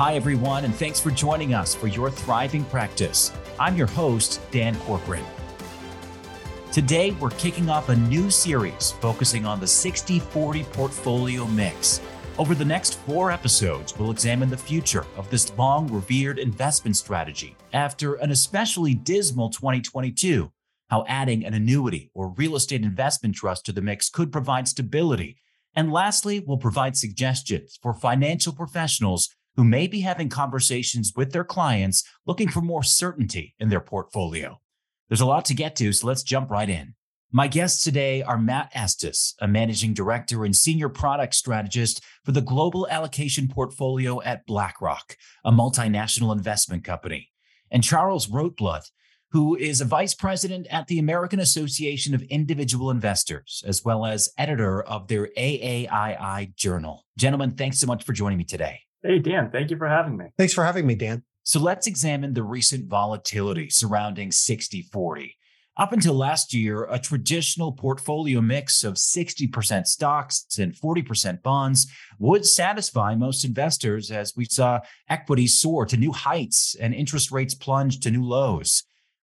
Hi, everyone, and thanks for joining us for your thriving practice. I'm your host, Dan Corcoran. Today, we're kicking off a new series focusing on the 60 40 portfolio mix. Over the next four episodes, we'll examine the future of this long revered investment strategy after an especially dismal 2022, how adding an annuity or real estate investment trust to the mix could provide stability. And lastly, we'll provide suggestions for financial professionals who may be having conversations with their clients looking for more certainty in their portfolio. There's a lot to get to, so let's jump right in. My guests today are Matt Estes, a managing director and senior product strategist for the global allocation portfolio at BlackRock, a multinational investment company, and Charles Rotblut, who is a vice president at the American Association of Individual Investors, as well as editor of their AAII journal. Gentlemen, thanks so much for joining me today. Hey, Dan, thank you for having me. Thanks for having me, Dan. So let's examine the recent volatility surrounding 60 40. Up until last year, a traditional portfolio mix of 60% stocks and 40% bonds would satisfy most investors as we saw equities soar to new heights and interest rates plunge to new lows.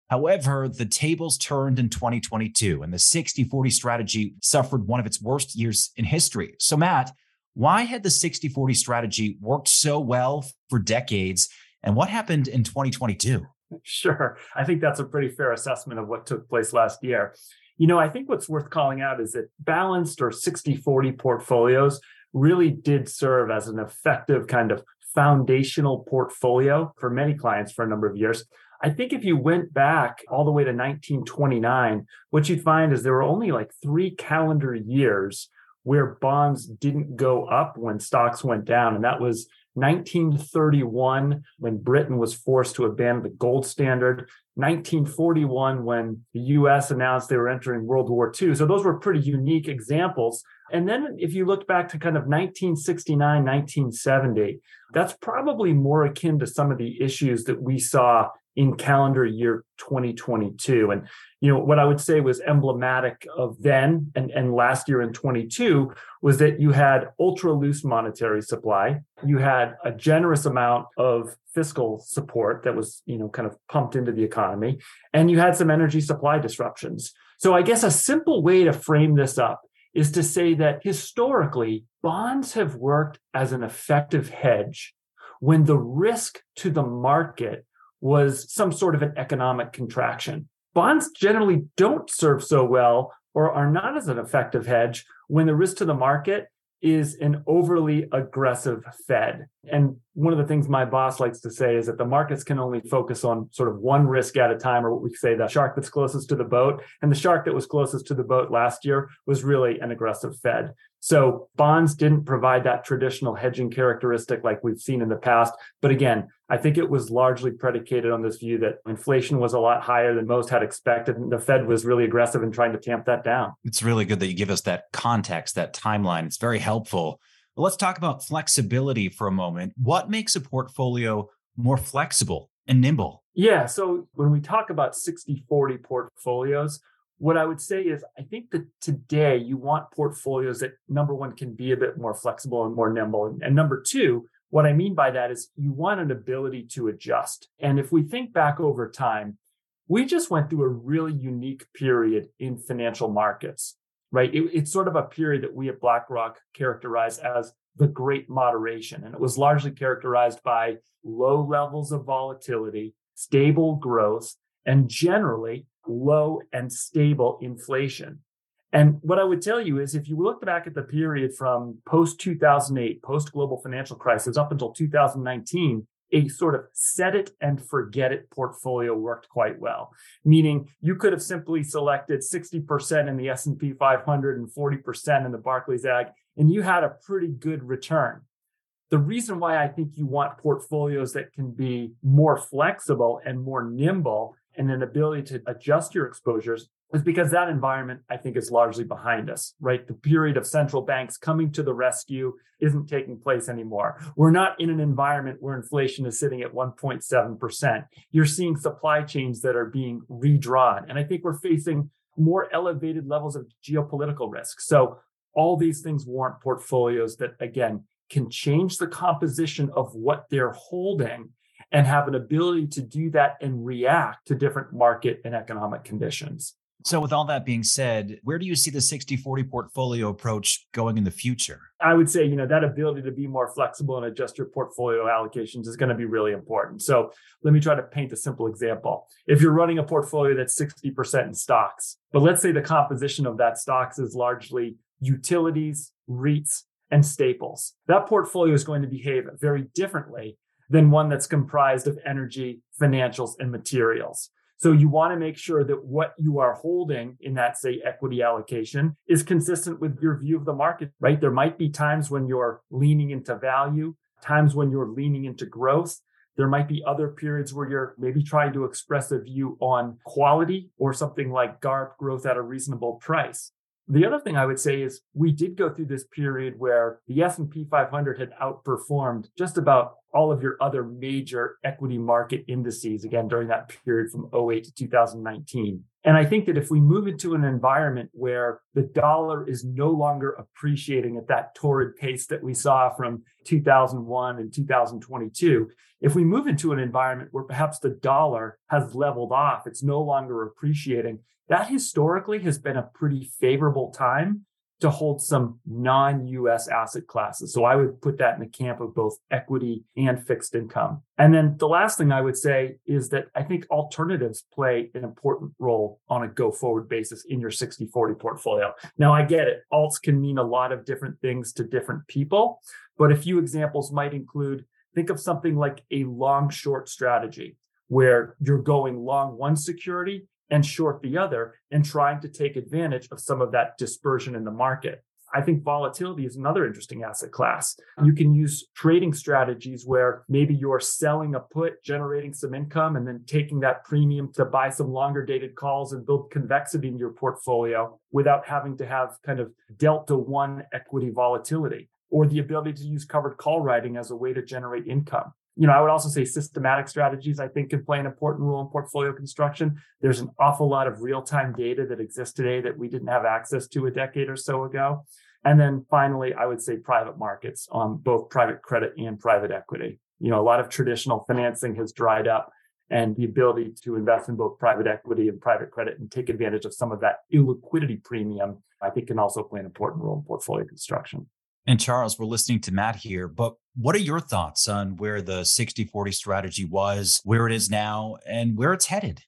However, the tables turned in 2022 and the 60 40 strategy suffered one of its worst years in history. So, Matt, why had the 60 40 strategy worked so well for decades? And what happened in 2022? Sure. I think that's a pretty fair assessment of what took place last year. You know, I think what's worth calling out is that balanced or 60 40 portfolios really did serve as an effective kind of foundational portfolio for many clients for a number of years. I think if you went back all the way to 1929, what you'd find is there were only like three calendar years where bonds didn't go up when stocks went down. And that was 1931, when Britain was forced to abandon the gold standard, 1941, when the US announced they were entering World War II. So those were pretty unique examples. And then if you look back to kind of 1969, 1970, that's probably more akin to some of the issues that we saw in calendar year 2022. And you know what I would say was emblematic of then and, and last year in 22 was that you had ultra loose monetary supply, you had a generous amount of fiscal support that was you know kind of pumped into the economy, and you had some energy supply disruptions. So I guess a simple way to frame this up is to say that historically bonds have worked as an effective hedge when the risk to the market was some sort of an economic contraction. Bonds generally don't serve so well or are not as an effective hedge when the risk to the market is an overly aggressive Fed. And one of the things my boss likes to say is that the markets can only focus on sort of one risk at a time, or what we say the shark that's closest to the boat. And the shark that was closest to the boat last year was really an aggressive Fed. So bonds didn't provide that traditional hedging characteristic like we've seen in the past. But again, I think it was largely predicated on this view that inflation was a lot higher than most had expected. And the Fed was really aggressive in trying to tamp that down. It's really good that you give us that context, that timeline. It's very helpful. But let's talk about flexibility for a moment. What makes a portfolio more flexible and nimble? Yeah. So when we talk about 60 40 portfolios, what I would say is I think that today you want portfolios that number one can be a bit more flexible and more nimble. And, and, number two, what I mean by that is you want an ability to adjust. And if we think back over time, we just went through a really unique period in financial markets, right? It, it's sort of a period that we at BlackRock characterize as the great moderation. And it was largely characterized by low levels of volatility, stable growth, and generally low and stable inflation. And what I would tell you is if you look back at the period from post 2008, post global financial crisis up until 2019, a sort of set it and forget it portfolio worked quite well meaning you could have simply selected 60% in the S&P 500 and 40% in the Barclays Ag and you had a pretty good return the reason why I think you want portfolios that can be more flexible and more nimble and an ability to adjust your exposures is because that environment, I think, is largely behind us, right? The period of central banks coming to the rescue isn't taking place anymore. We're not in an environment where inflation is sitting at 1.7%. You're seeing supply chains that are being redrawn. And I think we're facing more elevated levels of geopolitical risk. So all these things warrant portfolios that, again, can change the composition of what they're holding and have an ability to do that and react to different market and economic conditions. So, with all that being said, where do you see the 60 40 portfolio approach going in the future? I would say, you know, that ability to be more flexible and adjust your portfolio allocations is going to be really important. So, let me try to paint a simple example. If you're running a portfolio that's 60% in stocks, but let's say the composition of that stocks is largely utilities, REITs, and staples, that portfolio is going to behave very differently than one that's comprised of energy, financials, and materials. So you want to make sure that what you are holding in that, say, equity allocation is consistent with your view of the market, right? There might be times when you're leaning into value, times when you're leaning into growth. There might be other periods where you're maybe trying to express a view on quality or something like GARP growth at a reasonable price. The other thing I would say is we did go through this period where the S&P 500 had outperformed just about all of your other major equity market indices again during that period from 08 to 2019. And I think that if we move into an environment where the dollar is no longer appreciating at that torrid pace that we saw from 2001 and 2022, if we move into an environment where perhaps the dollar has leveled off, it's no longer appreciating, that historically has been a pretty favorable time to hold some non US asset classes. So I would put that in the camp of both equity and fixed income. And then the last thing I would say is that I think alternatives play an important role on a go forward basis in your 60 40 portfolio. Now, I get it, alts can mean a lot of different things to different people, but a few examples might include think of something like a long short strategy where you're going long one security and short the other and trying to take advantage of some of that dispersion in the market. I think volatility is another interesting asset class. You can use trading strategies where maybe you're selling a put, generating some income, and then taking that premium to buy some longer dated calls and build convexity in your portfolio without having to have kind of delta one equity volatility or the ability to use covered call writing as a way to generate income you know, I would also say systematic strategies, I think, can play an important role in portfolio construction. There's an awful lot of real time data that exists today that we didn't have access to a decade or so ago. And then finally, I would say private markets on both private credit and private equity. You know, a lot of traditional financing has dried up, and the ability to invest in both private equity and private credit and take advantage of some of that illiquidity premium, I think, can also play an important role in portfolio construction. And Charles, we're listening to Matt here, but what are your thoughts on where the 60 40 strategy was, where it is now, and where it's headed?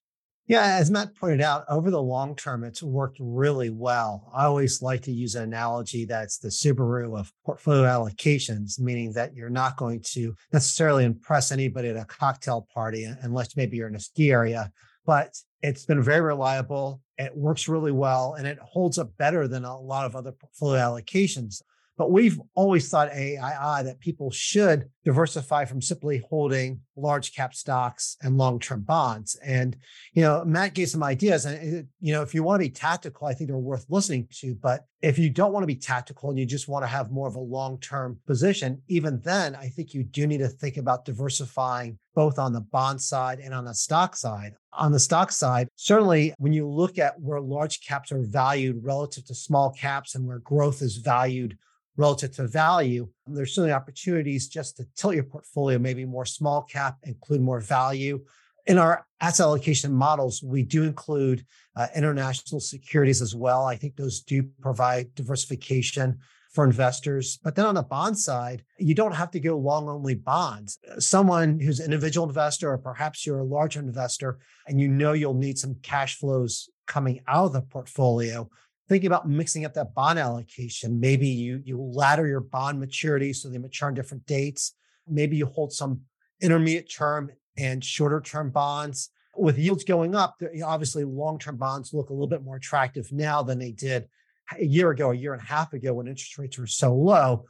Yeah, as Matt pointed out, over the long term, it's worked really well. I always like to use an analogy that's the Subaru of portfolio allocations, meaning that you're not going to necessarily impress anybody at a cocktail party unless maybe you're in a ski area, but it's been very reliable. It works really well and it holds up better than a lot of other portfolio allocations. But we've always thought AII that people should diversify from simply holding large cap stocks and long term bonds. And, you know, Matt gave some ideas. And, eh, you know, if you want to be tactical, I think they're worth listening to. But if you don't want to be tactical and you just want to have more of a long term position, even then, I think you do need to think about diversifying both on the bond side and on the stock side. On the stock side, certainly when you look at where large caps are valued relative to small caps and where growth is valued relative to value, there's certainly opportunities just to tilt your portfolio, maybe more small cap, include more value. In our asset allocation models, we do include uh, international securities as well. I think those do provide diversification for investors. But then on the bond side, you don't have to go long only bonds. Someone who's an individual investor, or perhaps you're a larger investor, and you know you'll need some cash flows coming out of the portfolio, thinking about mixing up that bond allocation. Maybe you you ladder your bond maturity so they mature on different dates. Maybe you hold some intermediate term and shorter term bonds. With yields going up, obviously long term bonds look a little bit more attractive now than they did a year ago, a year and a half ago when interest rates were so low.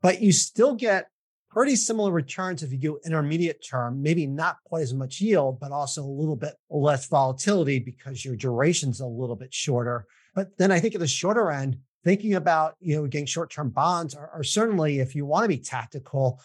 But you still get pretty similar returns if you go intermediate term, maybe not quite as much yield, but also a little bit less volatility because your duration's a little bit shorter. But then I think at the shorter end, thinking about you know getting short-term bonds are, are certainly if you want to be tactical.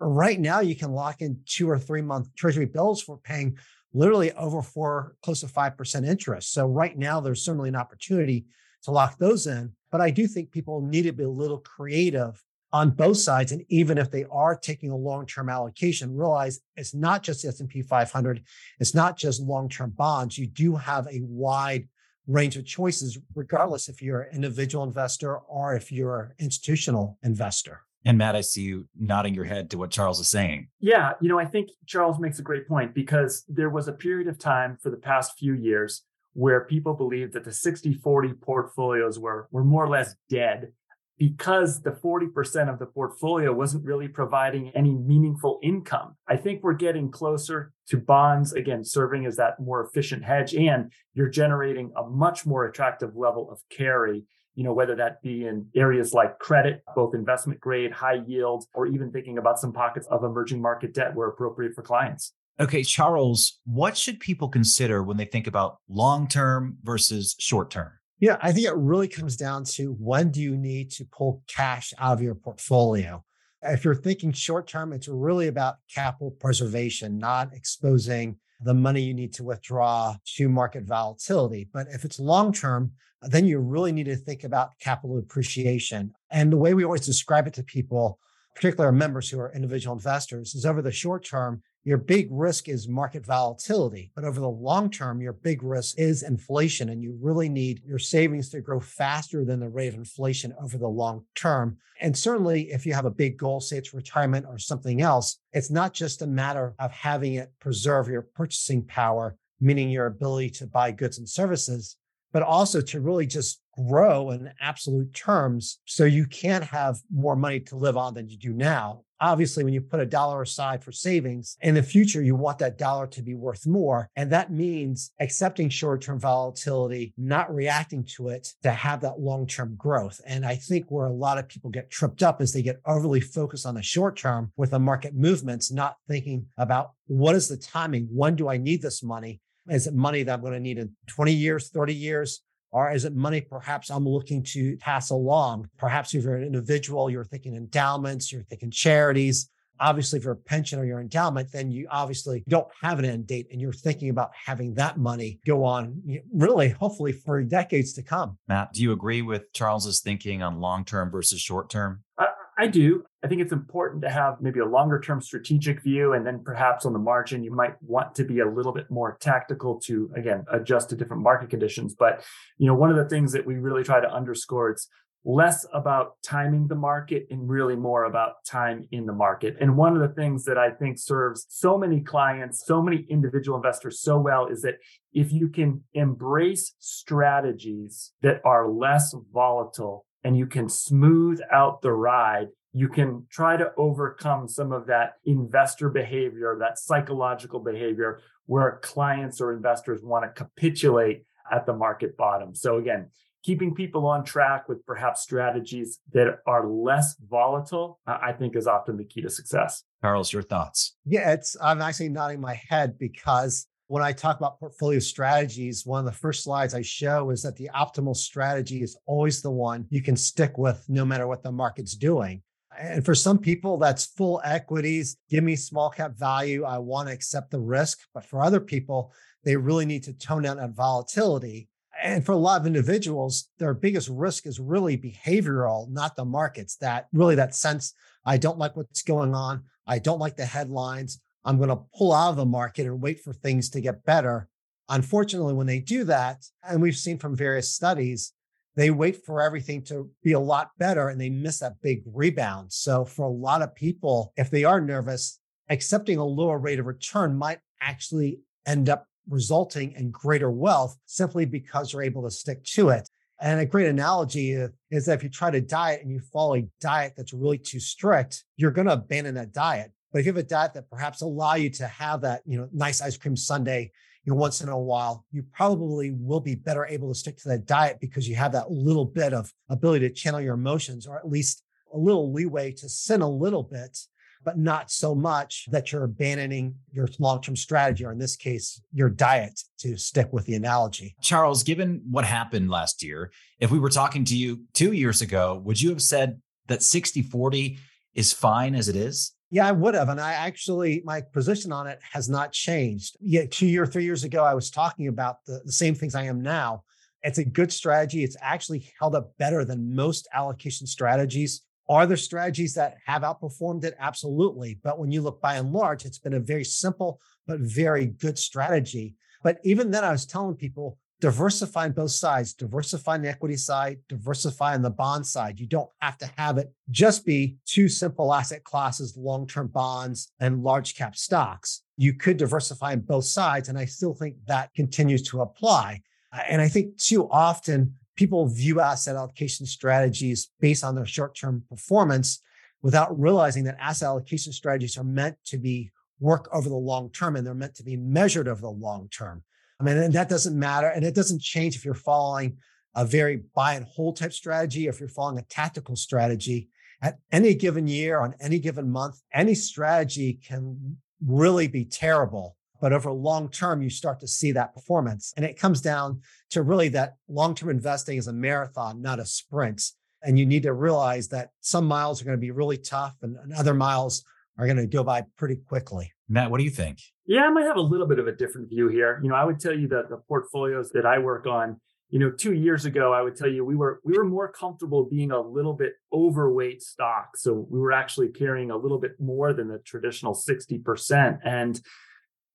Right now, you can lock in two or three month treasury bills for paying literally over four, close to five percent interest. So right now, there's certainly an opportunity to lock those in. But I do think people need to be a little creative on both sides. And even if they are taking a long-term allocation, realize it's not just the S&P 500. It's not just long-term bonds. You do have a wide range of choices, regardless if you're an individual investor or if you're an institutional investor. And Matt, I see you nodding your head to what Charles is saying. Yeah, you know, I think Charles makes a great point because there was a period of time for the past few years where people believed that the 60 40 portfolios were, were more or less dead because the 40% of the portfolio wasn't really providing any meaningful income. I think we're getting closer to bonds, again, serving as that more efficient hedge, and you're generating a much more attractive level of carry. You know, whether that be in areas like credit, both investment grade, high yield, or even thinking about some pockets of emerging market debt where appropriate for clients. Okay, Charles, what should people consider when they think about long term versus short term? Yeah, I think it really comes down to when do you need to pull cash out of your portfolio? If you're thinking short term, it's really about capital preservation, not exposing the money you need to withdraw to market volatility. But if it's long term, then you really need to think about capital appreciation. And the way we always describe it to people, particularly our members who are individual investors, is over the short term, your big risk is market volatility. But over the long term, your big risk is inflation. And you really need your savings to grow faster than the rate of inflation over the long term. And certainly, if you have a big goal, say it's retirement or something else, it's not just a matter of having it preserve your purchasing power, meaning your ability to buy goods and services, but also to really just grow in absolute terms so you can have more money to live on than you do now obviously when you put a dollar aside for savings in the future you want that dollar to be worth more and that means accepting short-term volatility not reacting to it to have that long-term growth. And i think where a lot of people get tripped up is they get overly focused on the short term with the market movements not thinking about what is the timing? When do i need this money? Is it money that i'm going to need in 20 years 30 years or is it money perhaps I'm looking to pass along? Perhaps if you're an individual, you're thinking endowments, you're thinking charities. Obviously, if you're a pension or your endowment, then you obviously don't have an end date and you're thinking about having that money go on really, hopefully, for decades to come. Matt, do you agree with Charles's thinking on long term versus short term? I do. I think it's important to have maybe a longer term strategic view. And then perhaps on the margin, you might want to be a little bit more tactical to, again, adjust to different market conditions. But, you know, one of the things that we really try to underscore, it's less about timing the market and really more about time in the market. And one of the things that I think serves so many clients, so many individual investors so well is that if you can embrace strategies that are less volatile and you can smooth out the ride, you can try to overcome some of that investor behavior, that psychological behavior where clients or investors want to capitulate at the market bottom. So, again, keeping people on track with perhaps strategies that are less volatile, I think is often the key to success. Charles, your thoughts? Yeah, it's I'm actually nodding my head because when I talk about portfolio strategies, one of the first slides I show is that the optimal strategy is always the one you can stick with no matter what the market's doing. And for some people, that's full equities. Give me small cap value. I want to accept the risk. But for other people, they really need to tone down that volatility. And for a lot of individuals, their biggest risk is really behavioral, not the markets. That really that sense, I don't like what's going on. I don't like the headlines. I'm going to pull out of the market and wait for things to get better. Unfortunately, when they do that, and we've seen from various studies, they wait for everything to be a lot better and they miss that big rebound. So, for a lot of people, if they are nervous, accepting a lower rate of return might actually end up resulting in greater wealth simply because you're able to stick to it. And a great analogy is that if you try to diet and you follow a diet that's really too strict, you're going to abandon that diet. But if you have a diet that perhaps allow you to have that, you know, nice ice cream sundae, you know, once in a while, you probably will be better able to stick to that diet because you have that little bit of ability to channel your emotions, or at least a little leeway to sin a little bit, but not so much that you're abandoning your long-term strategy, or in this case, your diet to stick with the analogy. Charles, given what happened last year, if we were talking to you two years ago, would you have said that 60 40 is fine as it is? Yeah, I would have. And I actually, my position on it has not changed. Yeah, two or three years ago, I was talking about the, the same things I am now. It's a good strategy. It's actually held up better than most allocation strategies Are there strategies that have outperformed it? Absolutely. But when you look by and large, it's been a very simple but very good strategy. But even then, I was telling people diversify on both sides, diversify on the equity side, diversify on the bond side. You don't have to have it just be two simple asset classes, long term bonds and large cap stocks. You could diversify on both sides. And I still think that continues to apply. And I think too often people view asset allocation strategies based on their short term performance without realizing that asset allocation strategies are meant to be work over the long term and they're meant to be measured over the long term. I mean, and that doesn't matter. And it doesn't change if you're following a very buy and hold type strategy, or if you're following a tactical strategy. At any given year, on any given month, any strategy can really be terrible. But over long term, you start to see that performance. And it comes down to really that long term investing is a marathon, not a sprint. And you need to realize that some miles are going to be really tough and, and other miles are going to go by pretty quickly. Matt, what do you think? Yeah, I might have a little bit of a different view here. You know, I would tell you that the portfolios that I work on, you know, two years ago, I would tell you we were we were more comfortable being a little bit overweight stock. So we were actually carrying a little bit more than the traditional 60%. And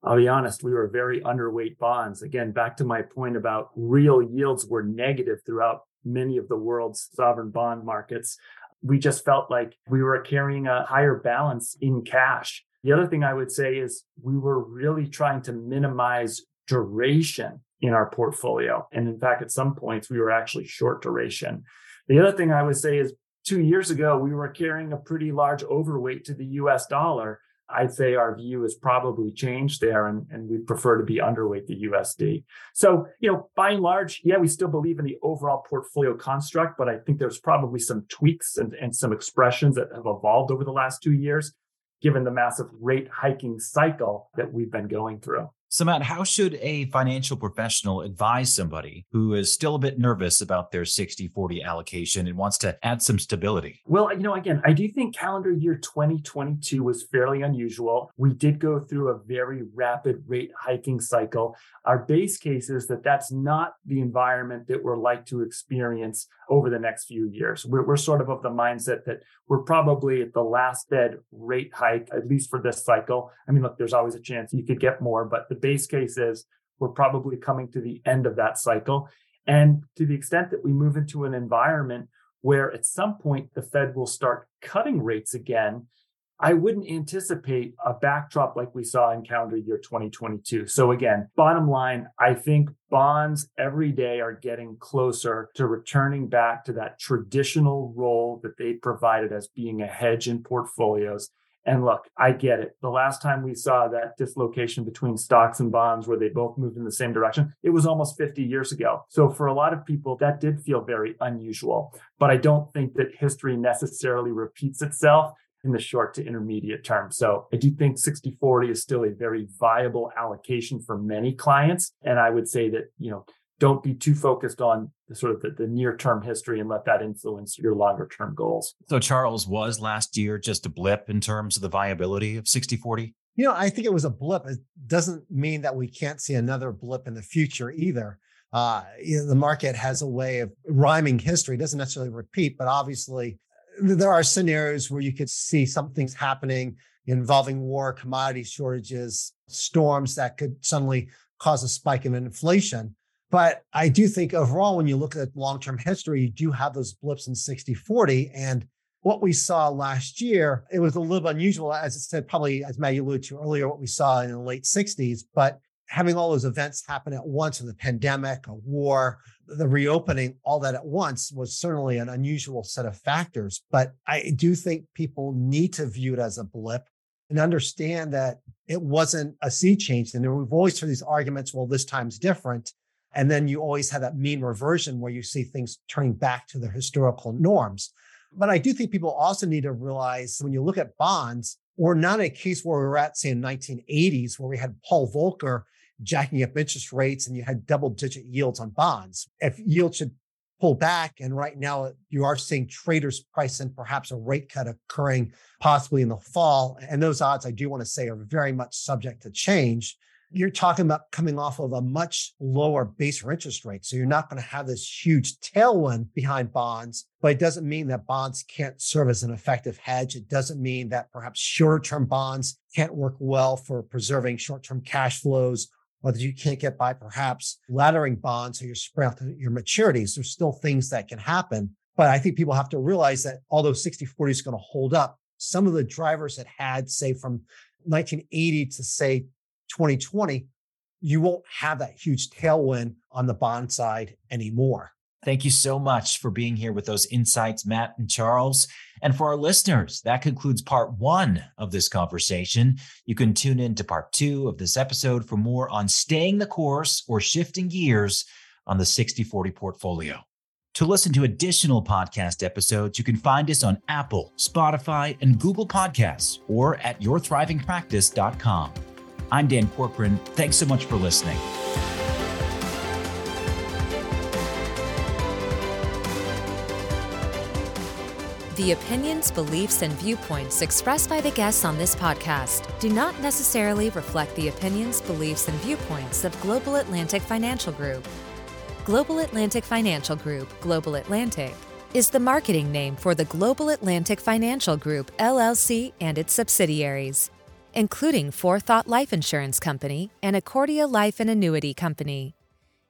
I'll be honest, we were very underweight bonds. Again, back to my point about real yields were negative throughout many of the world's sovereign bond markets. We just felt like we were carrying a higher balance in cash. The other thing I would say is we were really trying to minimize duration in our portfolio. And in fact, at some points, we were actually short duration. The other thing I would say is two years ago, we were carrying a pretty large overweight to the US dollar. I'd say our view has probably changed there and, and we prefer to be underweight the USD. So, you know, by and large, yeah, we still believe in the overall portfolio construct, but I think there's probably some tweaks and, and some expressions that have evolved over the last two years given the massive rate hiking cycle that we've been going through. So, Matt, how should a financial professional advise somebody who is still a bit nervous about their 60 40 allocation and wants to add some stability? Well, you know, again, I do think calendar year 2022 was fairly unusual. We did go through a very rapid rate hiking cycle. Our base case is that that's not the environment that we're like to experience over the next few years. We're, we're sort of of the mindset that we're probably at the last Fed rate hike, at least for this cycle. I mean, look, there's always a chance you could get more, but the base case is we're probably coming to the end of that cycle. And to the extent that we move into an environment where at some point the Fed will start cutting rates again, I wouldn't anticipate a backdrop like we saw in calendar year 2022. So, again, bottom line, I think bonds every day are getting closer to returning back to that traditional role that they provided as being a hedge in portfolios. And look, I get it. The last time we saw that dislocation between stocks and bonds where they both moved in the same direction, it was almost 50 years ago. So for a lot of people, that did feel very unusual. But I don't think that history necessarily repeats itself in the short to intermediate term. So I do think 60 40 is still a very viable allocation for many clients. And I would say that, you know, don't be too focused on the sort of the, the near term history and let that influence your longer term goals. So, Charles, was last year just a blip in terms of the viability of 60 40? You know, I think it was a blip. It doesn't mean that we can't see another blip in the future either. Uh, you know, the market has a way of rhyming history. It doesn't necessarily repeat, but obviously there are scenarios where you could see something's happening involving war, commodity shortages, storms that could suddenly cause a spike in inflation. But I do think overall, when you look at long term history, you do have those blips in 60 40. And what we saw last year, it was a little unusual, as I said, probably as Matt alluded to earlier, what we saw in the late 60s. But having all those events happen at once in the pandemic, a war, the reopening, all that at once was certainly an unusual set of factors. But I do think people need to view it as a blip and understand that it wasn't a sea change. And we've always heard these arguments, well, this time's different. And then you always have that mean reversion where you see things turning back to their historical norms. But I do think people also need to realize when you look at bonds, we're not in a case where we were at, say, in 1980s, where we had Paul Volcker jacking up interest rates and you had double digit yields on bonds. If yields should pull back, and right now you are seeing traders price in perhaps a rate cut occurring possibly in the fall. And those odds, I do want to say, are very much subject to change you're talking about coming off of a much lower base interest rate. So you're not going to have this huge tailwind behind bonds, but it doesn't mean that bonds can't serve as an effective hedge. It doesn't mean that perhaps shorter term bonds can't work well for preserving short term cash flows or that you can't get by perhaps laddering bonds so you're spread out your maturities. There's still things that can happen. But I think people have to realize that although 60 40 is going to hold up, some of the drivers that had, say, from 1980 to say 2020, you won't have that huge tailwind on the bond side anymore. Thank you so much for being here with those insights, Matt and Charles. And for our listeners, that concludes part one of this conversation. You can tune in to part two of this episode for more on staying the course or shifting gears on the 60 40 portfolio. To listen to additional podcast episodes, you can find us on Apple, Spotify, and Google Podcasts or at yourthrivingpractice.com. I'm Dan Corcoran. Thanks so much for listening. The opinions, beliefs, and viewpoints expressed by the guests on this podcast do not necessarily reflect the opinions, beliefs, and viewpoints of Global Atlantic Financial Group. Global Atlantic Financial Group, Global Atlantic, is the marketing name for the Global Atlantic Financial Group, LLC, and its subsidiaries including Forethought Life Insurance Company and Accordia Life and Annuity Company.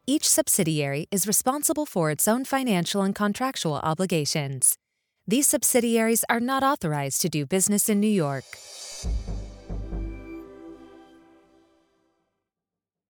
Each subsidiary is responsible for its own financial and contractual obligations. These subsidiaries are not authorized to do business in New York.